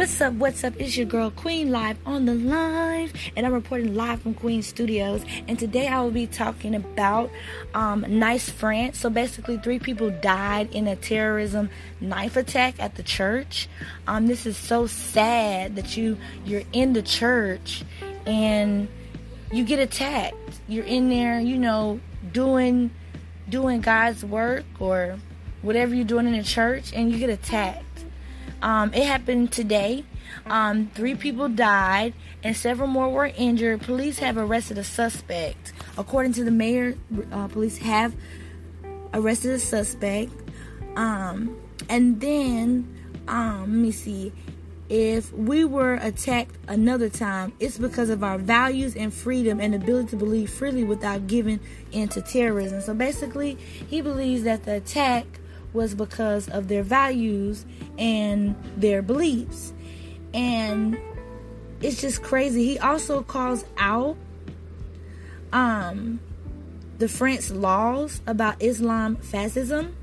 What's up? What's up? It's your girl Queen live on the live, and I'm reporting live from Queen Studios. And today I will be talking about um, Nice France. So basically, three people died in a terrorism knife attack at the church. Um, this is so sad that you you're in the church and you get attacked. You're in there, you know, doing doing God's work or whatever you're doing in the church, and you get attacked. Um, it happened today. Um, three people died and several more were injured. Police have arrested a suspect. According to the mayor, uh, police have arrested a suspect. Um, and then, um, let me see. If we were attacked another time, it's because of our values and freedom and ability to believe freely without giving in to terrorism. So basically, he believes that the attack was because of their values and their beliefs. And it's just crazy. He also calls out um the French laws about Islam fascism.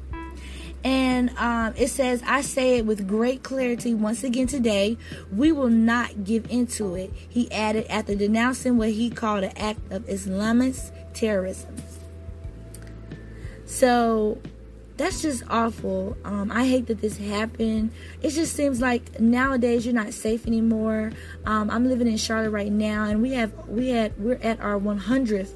And um, it says, I say it with great clarity once again today, we will not give into it. He added after denouncing what he called an act of Islamist terrorism. So that's just awful. Um, I hate that this happened. It just seems like nowadays you're not safe anymore. Um, I'm living in Charlotte right now, and we have we had we're at our 100th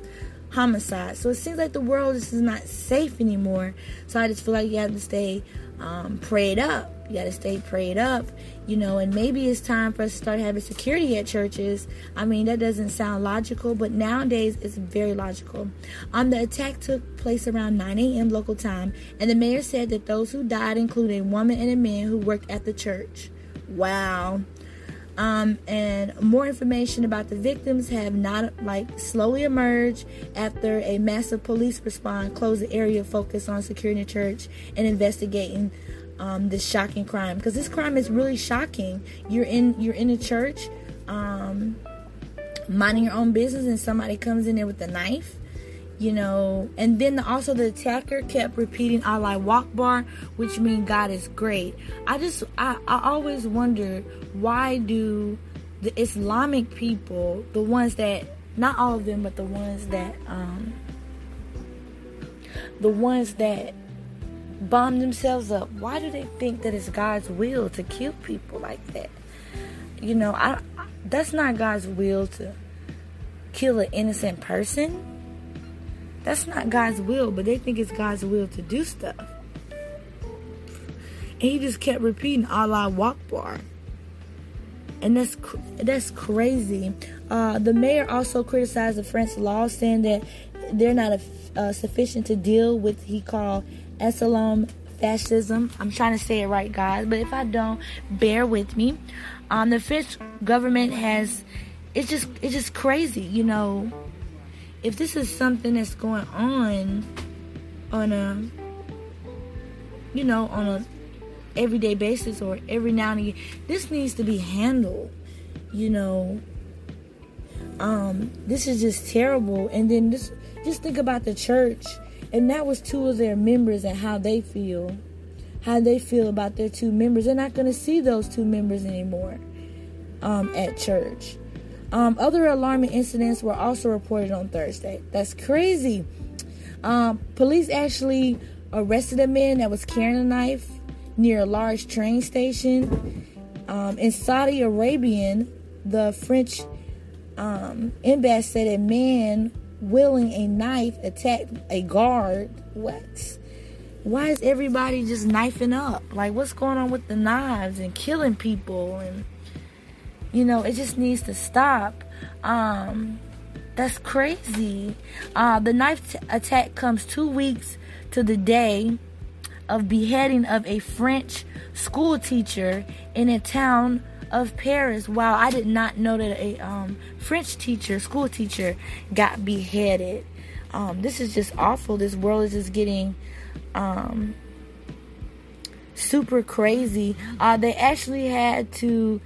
homicide. So it seems like the world is not safe anymore. So I just feel like you have to stay um, prayed up. You got to stay prayed up, you know, and maybe it's time for us to start having security at churches. I mean, that doesn't sound logical, but nowadays it's very logical. Um, the attack took place around 9 a.m. local time, and the mayor said that those who died include a woman and a man who worked at the church. Wow. Um, and more information about the victims have not like slowly emerged after a massive police response closed the area focused on securing the church and investigating um, this shocking crime because this crime is really shocking. You're in you're in a church, um, minding your own business, and somebody comes in there with a knife. You know, and then also the attacker kept repeating Allah Akbar, which means God is great. I just I, I always wonder why do the Islamic people, the ones that not all of them, but the ones that um, the ones that bomb themselves up. Why do they think that it's God's will to kill people like that? You know, I, I that's not God's will to kill an innocent person. That's not God's will, but they think it's God's will to do stuff. And he just kept repeating Allah Akbar. And that's that's crazy. Uh, the mayor also criticized the French law, saying that they're not a, uh, sufficient to deal with he called Islam fascism. I'm trying to say it right, guys, but if I don't, bear with me. Um, the French government has it's just it's just crazy, you know. If this is something that's going on on a you know on a everyday basis or every now and again, this needs to be handled. You know, um, this is just terrible. And then this, just think about the church and that was two of their members and how they feel. How they feel about their two members. They're not going to see those two members anymore um, at church. Um, other alarming incidents were also reported on Thursday. That's crazy. Um, police actually arrested a man that was carrying a knife near a large train station. Um, in Saudi Arabia, the French um, embassy said a man wielding a knife attacked a guard. What? Why is everybody just knifing up? Like, what's going on with the knives and killing people? And, you know, it just needs to stop. Um, that's crazy. Uh, the knife t- attack comes two weeks to the day of beheading of a French school teacher in a town of Paris. Wow, I did not know that a um, French teacher, school teacher, got beheaded. Um, this is just awful. This world is just getting um, super crazy. Uh, they actually had to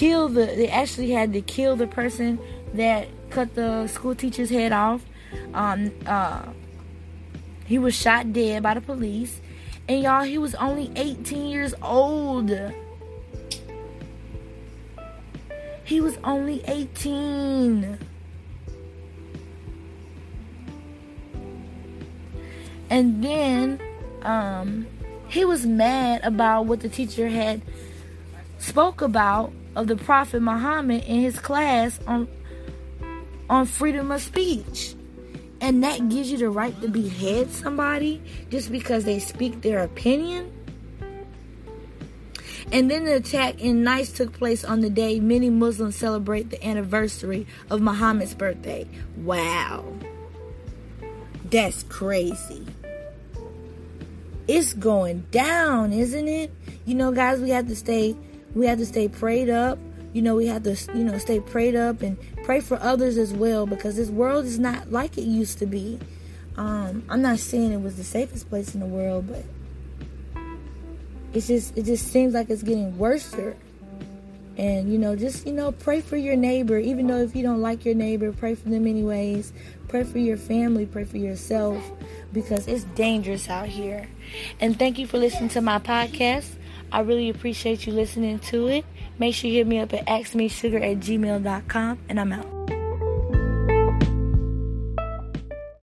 kill the. They actually had to kill the person that cut the school teacher's head off. Um, uh, he was shot dead by the police And y'all, he was only 18 years old. He was only 18. And then um, he was mad about what the teacher had spoke about of the Prophet Muhammad in his class on on freedom of speech. And that gives you the right to behead somebody just because they speak their opinion. And then the attack in Nice took place on the day many Muslims celebrate the anniversary of Muhammad's birthday. Wow. That's crazy. It's going down, isn't it? You know, guys, we have to stay we have to stay prayed up. You know, we have to, you know, stay prayed up and pray for others as well because this world is not like it used to be. Um, I'm not saying it was the safest place in the world, but it's just it just seems like it's getting worse. And you know, just you know, pray for your neighbor, even though if you don't like your neighbor, pray for them anyways. Pray for your family, pray for yourself, because it's dangerous out here. And thank you for listening to my podcast. I really appreciate you listening to it. Make sure you hit me up at askmesugar at gmail.com, and I'm out.